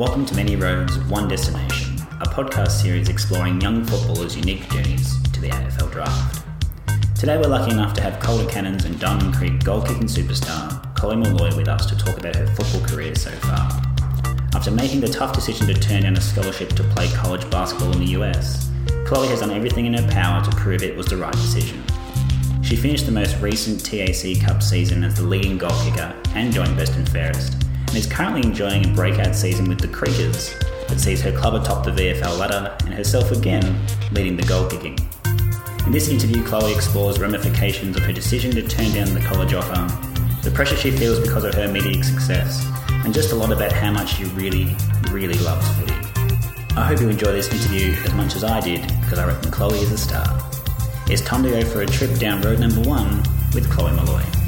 Welcome to Many Roads, One Destination, a podcast series exploring young footballers' unique journeys to the AFL draft. Today we're lucky enough to have Calder Cannons and Diamond Creek goal kicking superstar Chloe Molloy with us to talk about her football career so far. After making the tough decision to turn down a scholarship to play college basketball in the US, Chloe has done everything in her power to prove it was the right decision. She finished the most recent TAC Cup season as the leading goal kicker and joint best and fairest, and is currently enjoying a breakout season with the Creekers that sees her club atop the VFL ladder and herself again leading the goal kicking. In this interview, Chloe explores ramifications of her decision to turn down the college offer, the pressure she feels because of her immediate success, and just a lot about how much she really, really loves footy. I hope you enjoy this interview as much as I did because I reckon Chloe is a star. It's time to go for a trip down road number one with Chloe Molloy.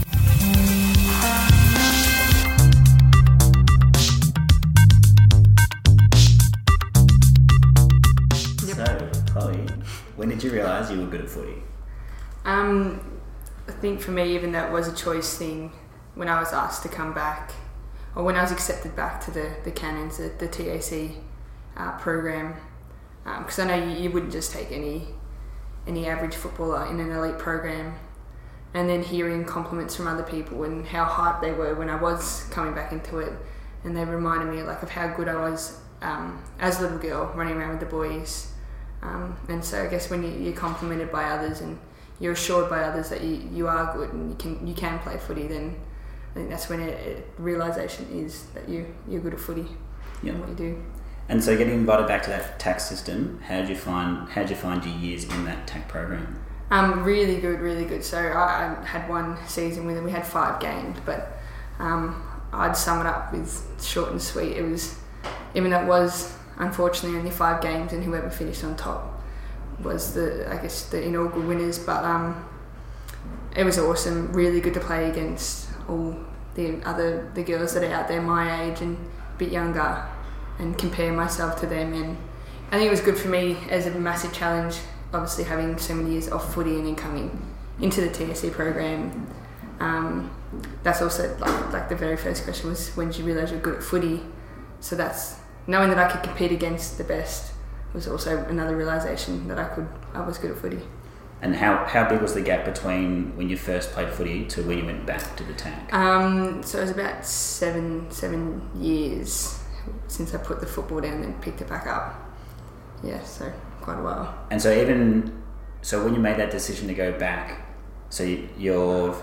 Footy? Um, I think for me, even that was a choice thing when I was asked to come back, or when I was accepted back to the, the Cannons, the, the TAC uh, program, because I know you, you wouldn't just take any any average footballer in an elite program. And then hearing compliments from other people and how hyped they were when I was coming back into it, and they reminded me like of how good I was um, as a little girl running around with the boys. Um, and so I guess when you, you're complimented by others and you're assured by others that you, you are good and you can you can play footy, then I think that's when it, it realization is that you you're good at footy Yeah. and what you do. And so, getting invited back to that TAC system, how did you find how did you find your years in that tax program? Um, really good, really good. So I, I had one season with them. We had five games, but um, I'd sum it up with short and sweet. It was, even though it was unfortunately only five games, and whoever finished on top was the I guess the inaugural winners. But um, it was awesome. Really good to play against all the other the girls that are out there my age and a bit younger, and compare myself to them. And I think it was good for me as a massive challenge. Obviously, having so many years off footy and then coming into the TAC program. Um, that's also like, like the very first question was when did you realise you're good at footy? So that's knowing that I could compete against the best was also another realization that I could I was good at footy. And how, how big was the gap between when you first played footy to when you went back to the tank? Um, so it was about seven seven years since I put the football down and picked it back up. Yeah, so quite a while. And so even so, when you made that decision to go back, so you- you're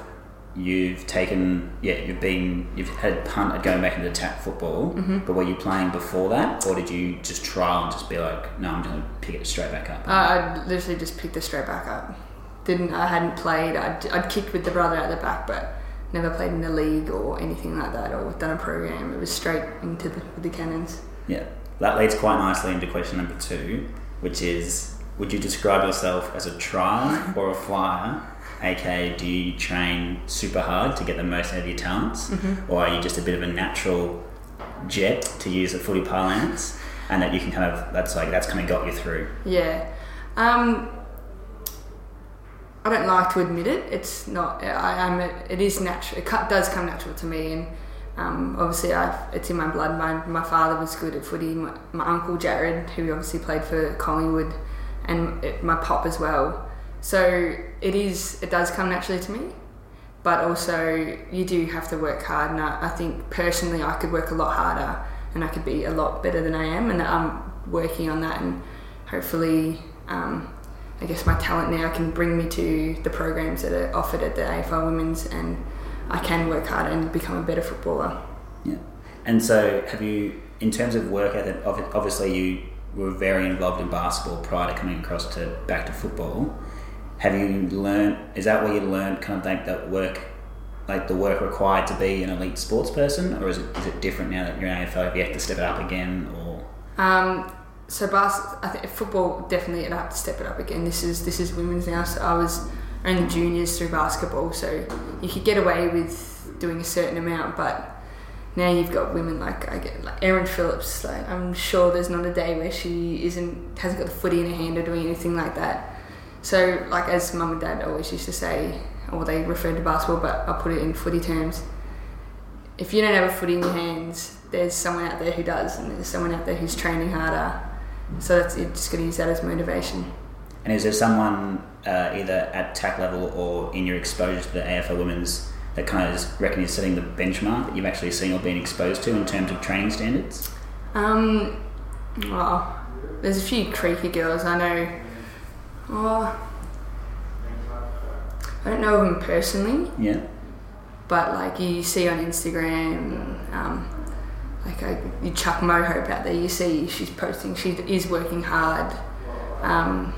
you've taken yeah you've been you've had punt at going back into TAC football, Mm-hmm. but were you playing before that, or did you just trial and just be like, no, I'm going to pick it straight back up? Uh, I literally just picked it straight back up. Didn't I hadn't played. I'd, I'd kicked with the brother at the back, but never played in the league or anything like that, or done a program. It was straight into the, the Cannons. Yeah, that leads quite nicely into question number two, which is would you describe yourself as a trial or a flyer? Aka, do you train super hard to get the most out of your talents, or are you just a bit of a natural jet, to use a footy parlance, and that you can kind of that's like that's kind of got you through? Yeah. Um, I don't like to admit it. It's not. I, I'm. A, it is natural. It does come natural to me, and um, obviously, i it's in my blood. My my father was good at footy. My, my uncle Jarrod, who obviously played for Collingwood, and it, my pop as well. So it is. It does come naturally to me, but also you do have to work hard. And I, I think personally, I could work a lot harder, and I could be a lot better than I am. And I'm working on that, and hopefully. Um, I guess my talent now can bring me to the programs that are offered at the AFL Women's, and I can work harder and become a better footballer. Yeah. And so, have you, in terms of work ethic, obviously you were very involved in basketball prior to coming across to back to football. Have you learned? Is that where you learned kind of like that work, like the work required to be an elite sports person, or is it is it different now that you're in AFL? Have you have to step it up again, or Um, so bas- I think football definitely I'd have to step it up again. This is this is women's now. So I was only juniors through basketball, so you could get away with doing a certain amount, but now you've got women like I get like Erin Phillips. Like I'm sure there's not a day where she isn't hasn't got the footy in her hand or doing anything like that. So like as mum and dad always used to say, or they referred to basketball, but I put it in footy terms. if you don't have a footy in your hands, there's someone out there who does, and there's someone out there who's training harder. So that's you're just going to use that as motivation. And is there someone uh, either at TAC level or in your exposure to the AFL women's that kind of just reckon is setting the benchmark that you've actually seen or been exposed to in terms of training standards? Um, well, there's a few creaky girls I know. Oh, I don't know them personally, Yeah. but like you see on Instagram, um, like I, you chuck Mo Hope out there, you see she's posting, she is working hard. Um,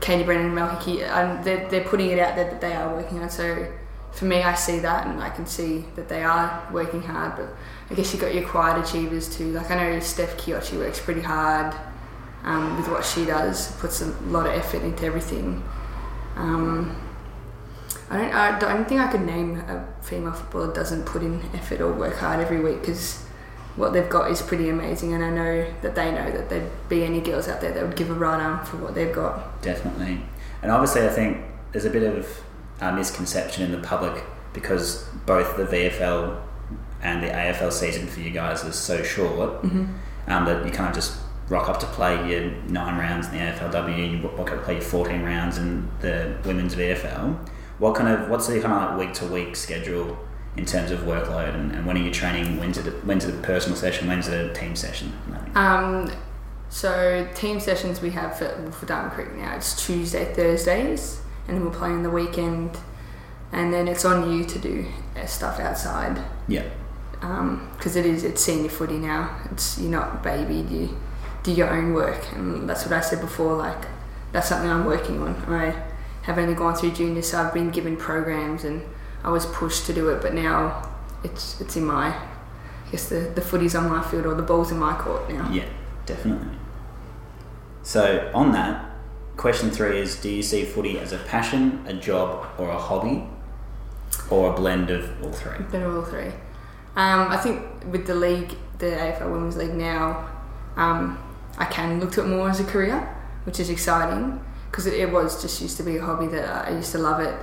Katie Brennan and Mel Hickey, um, they're, they're putting it out there that they are working hard. So for me, I see that and I can see that they are working hard. But I guess you've got your quiet achievers too. Like I know Steph Chiocci works pretty hard um, with what she does, puts a lot of effort into everything. Um, I don't, I don't think I could name a female footballer that doesn't put in effort or work hard every week because what they've got is pretty amazing, and I know that they know that there'd be any girls out there that would give a right arm for what they've got. Definitely. And obviously, I think there's a bit of uh, misconception in the public because both the VFL and the AFL season for you guys is so short Mm-hmm. um, that you kind of just rock up to play your nine rounds in the AFLW and you rock up to play your 14 rounds in the women's VFL. What kind of what's the kind of like week to week schedule in terms of workload and, and when are you training? When's it when's a personal session? When's the team session? Um, so team sessions we have for, for Diamond Creek now. It's Tuesday, Thursdays, and then we're playing the weekend, and then it's on you to do uh, stuff outside. Yeah. because it is it's senior footy now. It's you're not babied. You do your own work, and that's what I said before. Like that's something I'm working on. I have only gone through junior, so I've been given programs, and I was pushed to do it. But now it's it's in my, I guess the the footy's on my field or the ball's in my court now. Yeah, definitely. So, on that, question three is Do you see footy as a passion, a job, or a hobby, or a blend of all three? Been all three. Um, I think with the league, the AFL Women's League now, um, I can look to it more as a career, which is exciting because it, it was just used to be a hobby that I used to love it,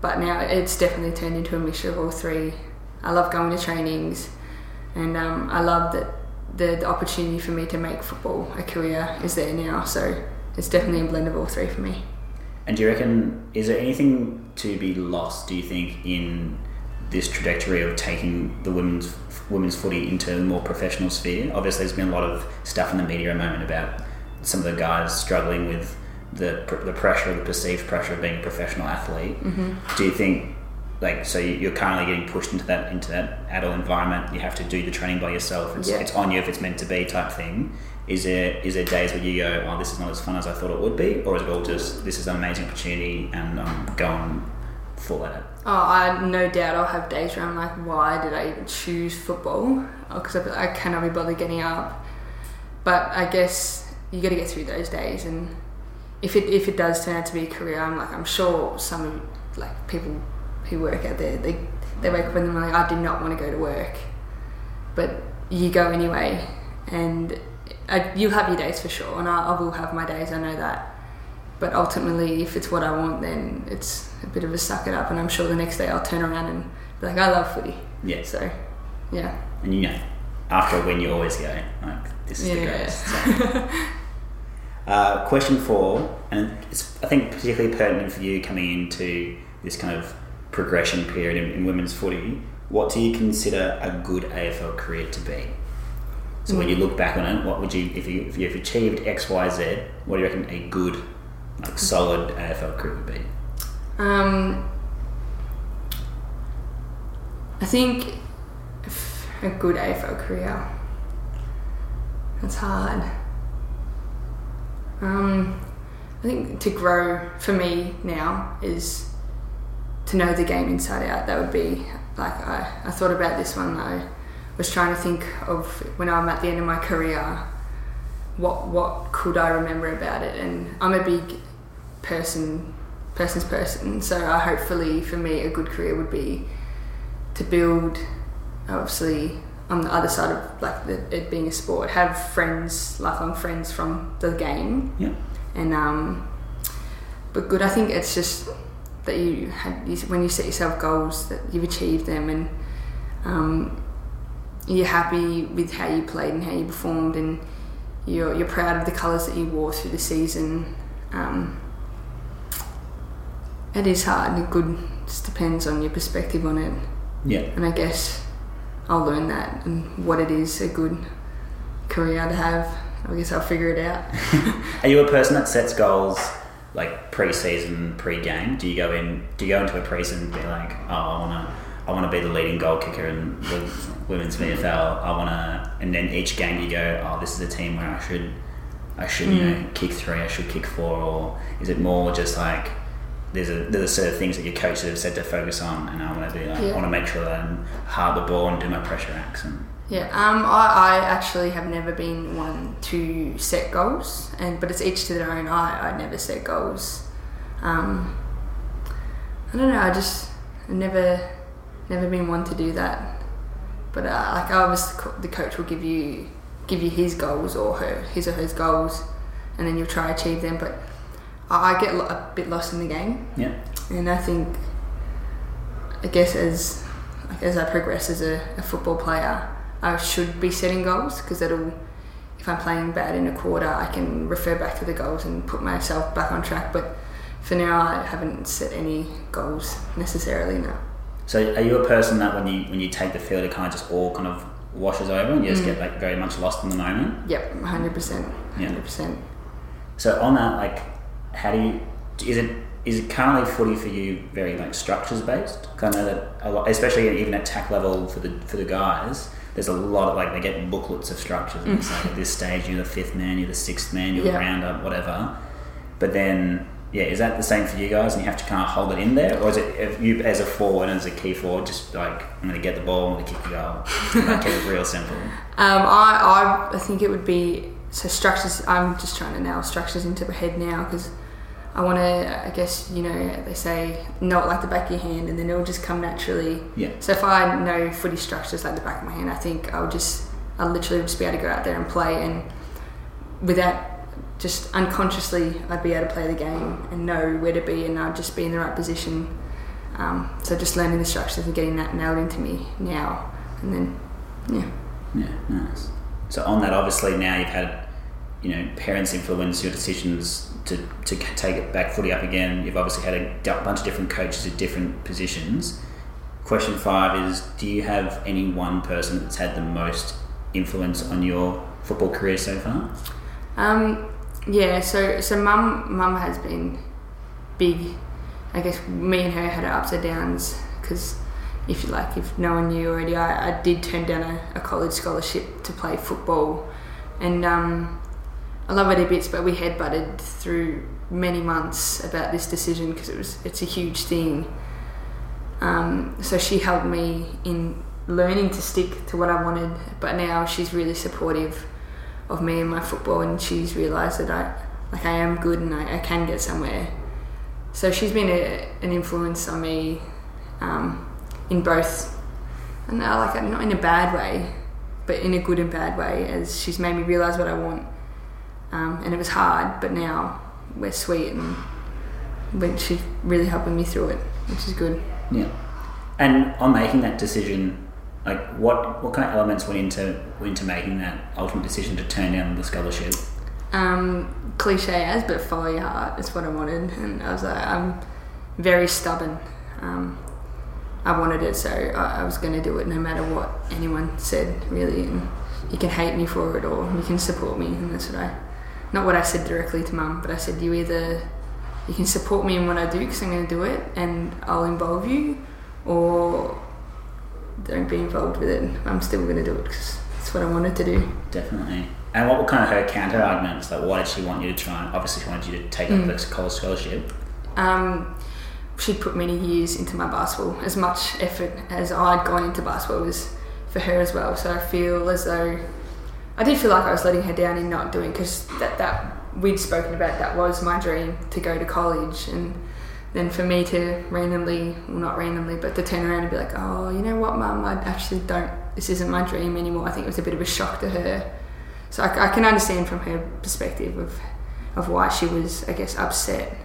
but now it's definitely turned into a mixture of all three. I love going to trainings, and um, I love that the, the opportunity for me to make football a career is there now. So it's definitely a blend of all three for me. And do you reckon, is there anything to be lost, do you think, in this trajectory of taking the women's women's footy into a more professional sphere? Obviously, there's been a lot of stuff in the media at the moment about some of the guys struggling with the, the pressure, the perceived pressure of being a professional athlete. Mm-hmm. Do you think, like, so you- you're currently getting pushed into that into that adult environment? You have to do the training by yourself. It's, Yeah. it's on you if it's meant to be type thing. Is there is there days where you go, oh, this is not as fun as I thought it would be, or is it all just this is an amazing opportunity and I'm going full at it? Oh, I no doubt I'll have days where I'm like, why did I choose football? Oh, because I, I cannot be bothered getting up. But I guess you got to get through those days, and if it if it does turn out to be a career, I'm like, I'm sure some like people who work out there, they they wake up and they're like, I did not want to go to work, but you go anyway, and I, you'll have your days for sure, and I, I will have my days. I know that. But ultimately, if it's what I want, then it's a bit of a suck it up, and I'm sure the next day I'll turn around and be like, I love footy. Yeah. So, yeah. And you know, after a win, you always go, like, this is the greatest. So. uh, question four, and it's I think particularly pertinent for you coming into this kind of progression period in, in women's footy. What do you consider a good AFL career to be? So when you look back on it, what would you if you if you've achieved X, Y, Z? What do you reckon a good, like solid AFL career would be? Um, I think a good AFL career. That's hard. Um, I think to grow for me now is to know the game inside out. That would be like I, I thought about this one. I was trying to think of when I'm at the end of my career. What what could I remember about it? And I'm a big person person's person. So I hopefully for me a good career would be to build obviously on the other side of like the, it being a sport, have friends, lifelong friends from the game. Yeah. And um but good I think it's just that you had you, when you set yourself goals that you've achieved them and um, you're happy with how you played and how you performed, and you're you're proud of the colours that you wore through the season. Um, it is hard and good. Just depends on your perspective on it, Yeah. and I guess I'll learn that and what it is a good career to have. I guess I'll figure it out. Are you a person that sets goals like pre-season, pre-game? Do you go in? Do you go into a pre-season and be like, oh, I want to, I want to be the leading goal kicker in the women's VFL. I want to, and then each game you go, oh, this is a team where I should, I should, you hmm. know, kick three, I should kick four, or is it more just like there's a there's a set of things that your coaches have said to focus on, and I want to be like, I want to make sure that I'm hard the ball and do my pressure acts and Yeah, um, I, I actually have never been one to set goals, and but it's each to their own. I, I never set goals. Um, I don't know. I just I've never never been one to do that. But uh, like I was, the coach will give you give you his goals or her his or her goals, and then you'll try to achieve them. But I, I get a bit lost in the game, yeah, and I think I guess as like as I progress as a, a football player, I should be setting goals because that'll if I'm playing bad in a quarter, I can refer back to the goals and put myself back on track. But for now, I haven't set any goals necessarily. now. So are you a person that when you when you take the field, it kind of just all kind of washes over, and you just get mm. like very much lost in the moment? Yep, hundred percent, hundred percent. So on that, like, how do you is it is it currently footy for you very like structures based? I know that a lot, especially even at TAC level for the for the guys, there's a lot of like they get booklets of structures, and it's like at this stage you're the fifth man, you're the sixth man, you're Yeah. the roundup, whatever. But then. Yeah, is that the same for you guys, and you have to kind of hold it in there, or is it if you as a forward and as a key forward, just like I'm going to get the ball, I'm going to kick the goal, like, keep it real simple. Um, I, I I think it would be so structures. I'm just trying to nail structures into my head now because I want to. I guess you know they say know it like the back of your hand, and then it'll just come naturally. Yeah. So if I know footy structures like the back of my hand, I think I'll just I'll literally just be able to go out there and play, and without just unconsciously, I'd be able to play the game and know where to be, and I'd just be in the right position. Um, so just learning the structures and getting that nailed into me now, and then yeah. Yeah, nice. So on that, obviously now you've had, you know, parents influence your decisions to, to take it back footy up again. You've obviously had a bunch of different coaches at different positions. Question five is: Do you have any one person that's had the most influence on your football career so far? Um, yeah, so so mum mum has been big. I guess me and her had our ups and downs because if you like, if no one knew already, I, I did turn down a, a college scholarship to play football, and um, I love it a bits, but we had butted through many months about this decision because it was it's a huge thing. Um, so she helped me in learning to stick to what I wanted, but now she's really supportive of me and my football, and she's realised that I like I am good and I, I can get somewhere. So she's been a, an influence on me um, in both, and I like not in a bad way, but in a good and bad way, as she's made me realise what I want. Um, and it was hard, but now we're sweet, and she's really helping me through it, which is good. Yeah. And on making that decision, like what what kind of elements went into went into making that ultimate decision to turn down the scholarship? Um, cliche as, but follow your heart is what I wanted, and I was like, I'm very stubborn. Um, I wanted it, so I, I was going to do it no matter what anyone said, really. And you can hate me for it, or you can support me, and that's what I. Not what I said directly to mum, but I said you either you can support me in what I do because I'm going to do it, and I'll involve you, or don't be involved with it. I'm still going to do it because it's what I wanted to do. Definitely. And what were kind of her counter arguments? Like, why did she want you to try? And obviously, she wanted you to take up the college scholarship. Um, she put many years into my basketball. As much effort as I'd gone into basketball was for her as well. So I feel as though I did feel like I was letting her down in not doing because that that we'd spoken about that was my dream to go to college and then for me to randomly well not randomly but to turn around and be like oh you know what mum? I actually don't this isn't my dream anymore. I think it was a bit of a shock to her. So I, I can understand from her perspective of of why she was I guess upset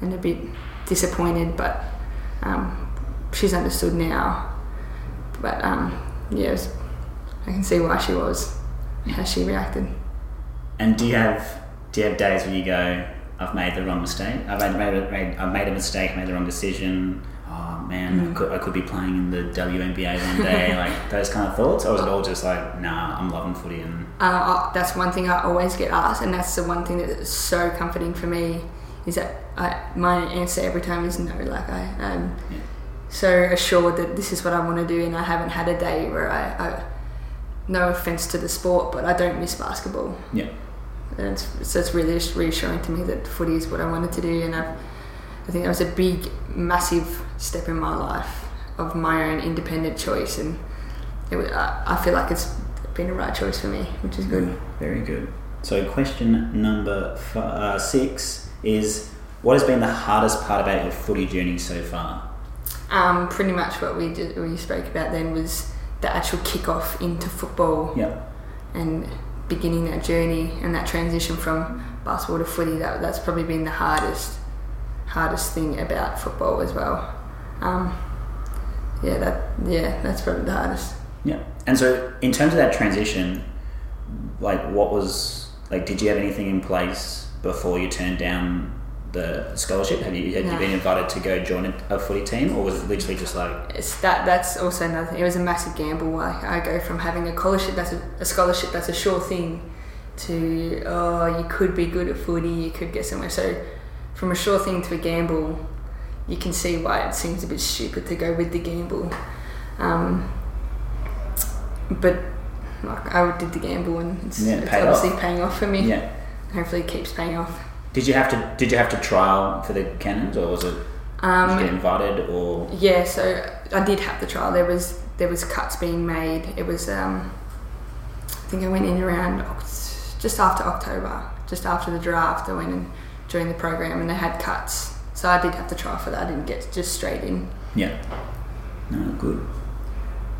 and a bit disappointed, but um, she's understood now. but um, I can see why she was, how she reacted. And do you have do you have days where you go, I've made the wrong mistake. I've made, made, made I've made a mistake. Made the wrong decision. Oh man, Mm. I, could, I could be playing in the WNBA one day. like those kind of thoughts, or is it all just like, nah, I'm loving footy and Uh, that's one thing I always get asked, and that's the one thing that is so comforting for me is that I, my answer every time is no. Like I am Yeah. so assured that this is what I want to do, and I haven't had a day where I, I no offense to the sport, but I don't miss basketball. yeah, And it's, so it's really reassuring to me that footy is what I wanted to do, and I've, I think that was a big, massive step in my life of my own independent choice, and it, I, I feel like it's been the right choice for me, which is good. Very good. So, question number f- uh, six is what has been the hardest part about your footy journey so far? Um, pretty much what we did, we spoke about then was the actual kick-off into football Yeah. and beginning that journey and that transition from basketball to footy. That that's probably been the hardest hardest thing about football as well. Um, yeah, that yeah, that's probably the hardest. Yeah. And so, in terms of that transition, like, what was like? Did you have anything in place before you turned down the scholarship? Have you had you been invited to go join a, footy team, or was it literally just like, It's that that's also another thing. It was a massive gamble. Like I go from having a scholarship that's a, a scholarship that's a sure thing to oh you could be good at footy, you could get somewhere. So from a sure thing to a gamble, you can see why it seems a bit stupid to go with the gamble. Um, but like I did the gamble and it's, Yeah, it's obviously off. paying off for me. yeah? Hopefully it keeps paying off. Did you have to Did you have to trial for the Cannons, or was it did you Um, get invited, or Yeah, so I did have the trial. There was there was cuts being made. It was um, I think I went in around just after October, just after the draft. I went and joined the program, and they had cuts. So I did have to trial for that. I didn't get just straight in. yeah? No, good.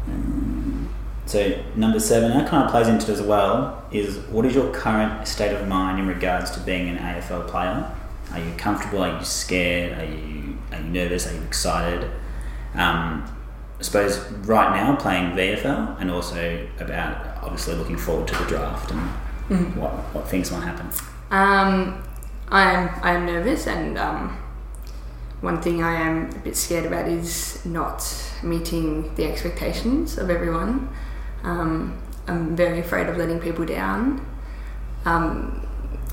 Um, so number seven, that kind of plays into it as well. Is what is your current state of mind in regards to being an AFL player? Are you comfortable? Are you scared? Are you are you nervous? Are you excited? Um, I suppose right now playing VFL and also about obviously looking forward to the draft and what what things might happen. Um, I am I am nervous, and um, one thing I am a bit scared about is not meeting the expectations of everyone. Um, I'm very afraid of letting people down. Um,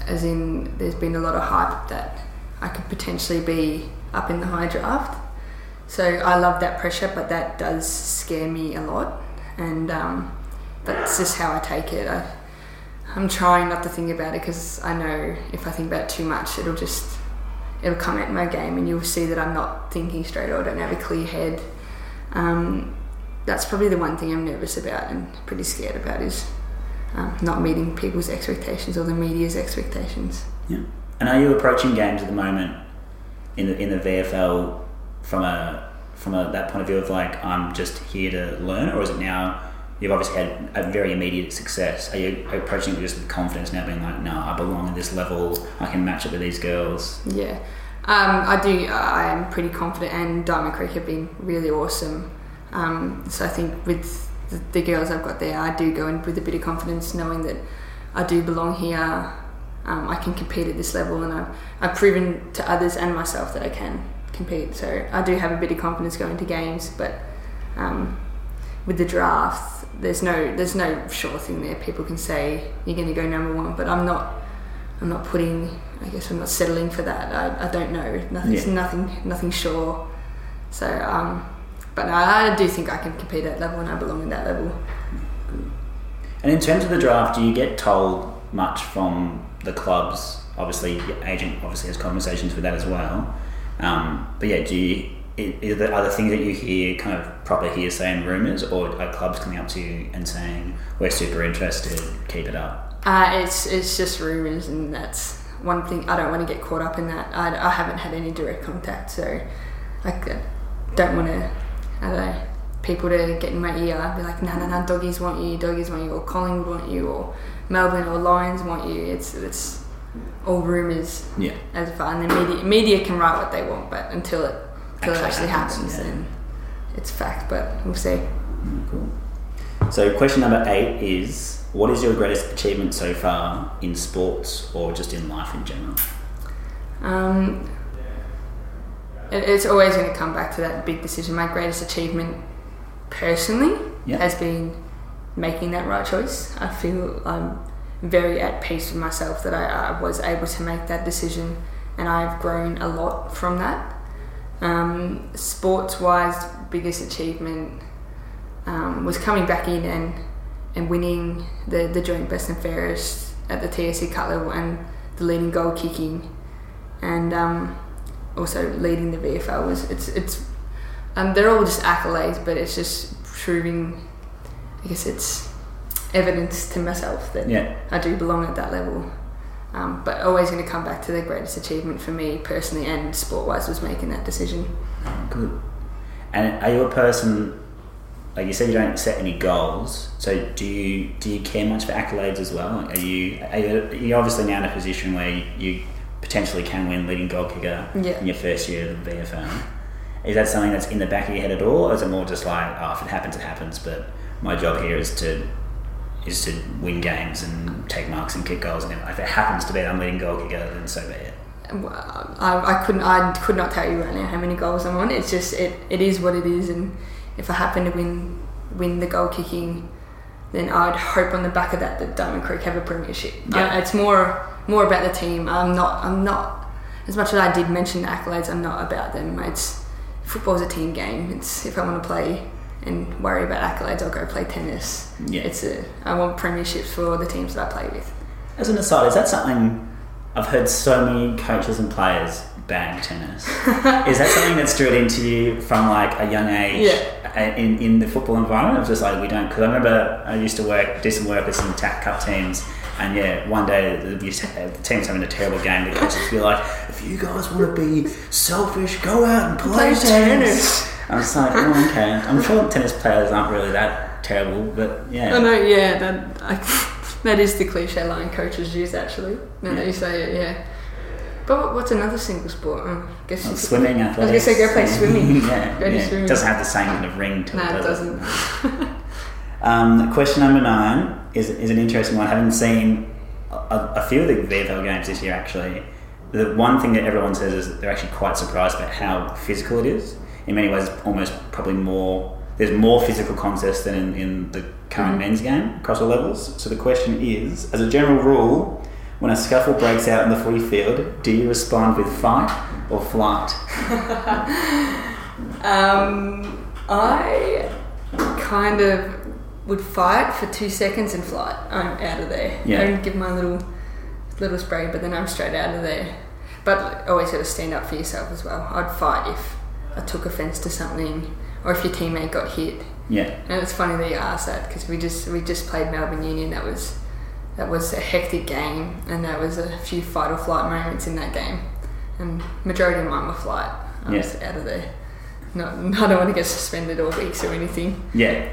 as in, there's been a lot of hype that I could potentially be up in the high draft. So I love that pressure, but that does scare me a lot, and um, that's just how I take it. I, I'm trying not to think about it because I know if I think about it too much, it'll just it'll come at my game, and you'll see that I'm not thinking straight or I don't have a clear head. Um, that's probably the one thing I'm nervous about and pretty scared about is um, not meeting people's expectations or the media's expectations. Yeah. And are you approaching games at the moment in the in the VFL from a from a, that point of view of like I'm just here to learn, or is it now you've obviously had a very immediate success? Are you approaching it just with confidence now, being like, no, I belong at this level, I can match up with these girls? Yeah, um, I do. I am pretty confident, and Diamond Creek have been really awesome. Um, so I think with the, the girls I've got there, I do go in with a bit of confidence, knowing that I do belong here. Um, I can compete at this level, and I've, I've proven to others and myself that I can compete. So I do have a bit of confidence going to games, but um, with the draft, there's no there's no sure thing there. People can say you're going to go number one, but I'm not. I'm not putting. I guess I'm not settling for that. I, I don't know. Nothing's Yeah. nothing nothing sure. So, um, but I do think I can compete at that level, and I belong in that level. And in terms of the draft, do you get told much from the clubs? Obviously, your agent obviously has conversations with that as well. Um, but yeah, do you? Is there other things that you hear, kind of proper hearsay and rumours, or are clubs coming up to you and saying, "We're super interested, keep it up"? Uh, it's it's just rumours, and that's one thing. I don't want to get caught up in that. I, I haven't had any direct contact, so I don't want to. I don't know. People to get in my ear, and be like, no, no, no, doggies want you, doggies want you, or Collingwood want you, or Melbourne or Lions want you. It's it's all rumours Yeah. as far, and the media media can write what they want, but until it until Actually it actually happens, happens, yeah. then it's fact. But we'll see. Cool. So, question number eight is What is your greatest achievement so far in sports or just in life in general? Um, it's always going to come back to that big decision. My greatest achievement personally Yeah. has been making that right choice. I feel I'm very at peace with myself that I, I was able to make that decision and I've grown a lot from that. Um, sports wise, biggest achievement um, was coming back in and, and winning the, the joint best and fairest at the TAC Cup level and the leading goal kicking and um, also leading the VFL was it's it's um, they're all just accolades, but it's just proving. I guess it's evidence to myself that Yeah. I do belong at that level. Um, but always going to come back to the greatest achievement for me personally and sport wise was making that decision. Good. And are you a person like you said you don't set any goals? So do you do you care much for accolades as well? Are you are you you're obviously now in a position where you, you potentially can win leading goal kicker Yeah. in your first year of the VFL? Is that something that's in the back of your head at all, or is it more just like, oh, if it happens, it happens? But my job here is to is to win games and take marks and kick goals, and if it happens to be that I'm leading goal kicker, then so be it. I, I couldn't I could not tell you right now how many goals I'm on. It's just it, it is what it is, and if I happen to win win the goal kicking, then I'd hope on the back of that that Diamond Creek have a premiership. Yeah. Uh, it's more more about the team. I'm not I'm not as much as I did mention the accolades. I'm not about them. It's football's a team game. It's if I want to play and worry about accolades, I'll go play tennis. Yeah. It's a I want premierships for the teams that I play with. As an aside, is that something I've heard so many coaches and players bang tennis? is that something that's drilled into you from like a young age Yeah. uh, in, in the football environment? Of just like we don't, because I remember I used to work, do some work with some TAC Cup teams, and yeah, one day the, the team's having a terrible game. The coaches be like, "If you guys want to be selfish, go out and play, Play tennis." I was like, oh, okay. I'm sure tennis players aren't really that terrible, but yeah. I know, yeah, that I, that is the cliche line coaches use actually. Now that you say it, yeah. But what's another single sport? Oh, I guess Well, swimming, I was gonna say go play swimming. yeah, Go yeah. swimming. It doesn't have the same kind of ring to No, it. it does doesn't. Um, question number nine is, is an interesting one. I haven't seen a, a few of the VFL games this year, actually, the one thing that everyone says is that they're actually quite surprised about how physical it is. In many ways, almost probably more. There's more physical contests than in, in the current Mhm. men's game across all levels. So the question is, as a general rule, when a scuffle breaks out in the footy field, do you respond with fight or flight? Um, I kind of would fight for two seconds and flight. I'm out of there. Yeah. I don't give my little little spray, but then I'm straight out of there. But always got to stand up for yourself as well. I'd fight if I took offence to something, or if your teammate got hit. Yeah. And it's funny that you asked that because we just we just played Melbourne Union. That was that was a hectic game, and there was a few fight or flight moments in that game. And majority of mine were flight. I Yeah. was out of there. Not, I don't want to get suspended all weeks or anything. Yeah.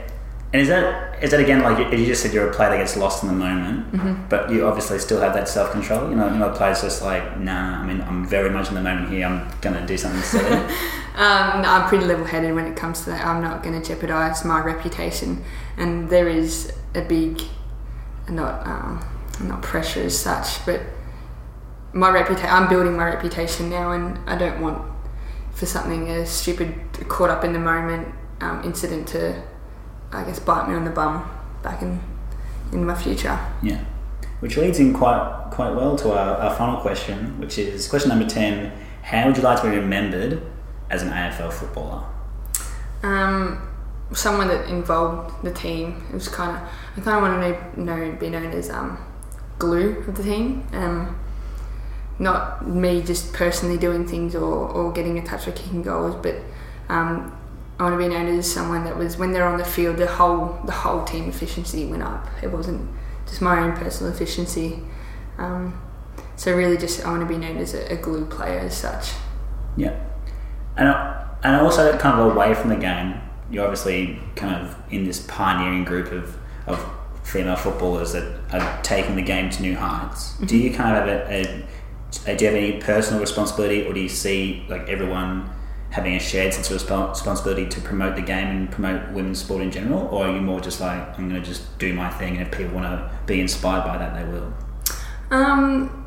And is that is that again like you you just said you're a player that gets lost in the moment, Mm-hmm. but you obviously still have that self control. You know, you know, players just like nah. I mean, I'm very much in the moment here. I'm gonna do something silly. Um, no, I'm pretty level headed when it comes to that. I'm not going to jeopardise my reputation, and there is a big, not um, not pressure as such, but my reputation. I'm building my reputation now, and I don't want for something a stupid, caught up in the moment um, incident to, I guess, bite me on the bum back in in my future. yeah. Which leads in quite quite well to our, our final question, which is question number ten. How would you like to be remembered as an AFL footballer? Um, someone that involved the team. It was kind of I kind of want to know, know be known as um, glue of the team. Um, not me just personally doing things or, or getting a touch or kicking goals, but um, I want to be known as someone that was when they're on the field, the whole the whole team efficiency went up. It wasn't just my own personal efficiency. Um, so really, just I want to be known as a, a glue player as such. Yeah, and and also kind of away from the game, you're obviously kind of in this pioneering group of of female footballers that are taking the game to new heights. Do you kind of have a, a, a do you have any personal responsibility, or do you see like everyone having a shared sense of resp- responsibility to promote the game and promote women's sport in general, or are you more just like I'm going to just do my thing, and if people want to be inspired by that, they will? Um,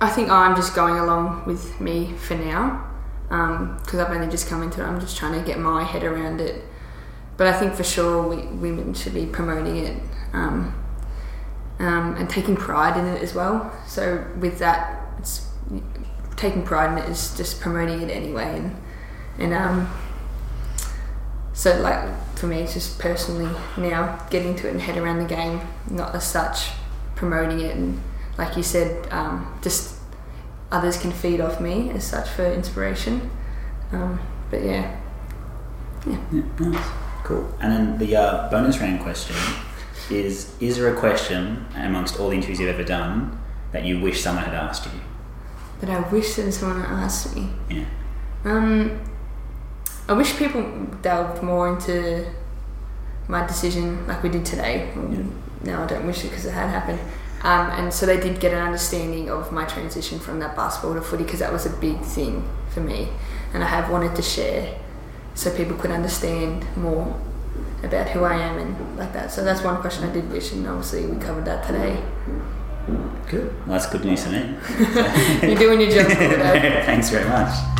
I think I'm just going along with me for now because I've only just come into it. I'm just trying to get my head around it. But I think for sure we, women should be promoting it um, um, and taking pride in it as well. So with that, it's taking pride in it is just promoting it anyway. And and um, so like for me, it's just personally now getting to it and head around the game, not as such promoting it and like you said, um, just others can feed off me as such for inspiration. Um, but yeah, yeah, yeah, nice, cool. And then the uh, bonus round question is: Is there a question amongst all the interviews you've ever done that you wish someone had asked you? That I wish that someone had asked me. Yeah. Um, I wish people delved more into my decision, like we did today. Yeah. No, I don't wish it because it had happened. Um, and so they did get an understanding of my transition from that basketball to footy because that was a big thing for me. And I have wanted to share so people could understand more about who I am and like that. So that's one question I did wish, and obviously we covered that today. Good. Well, that's good news to me. You're doing your job. Thanks very much.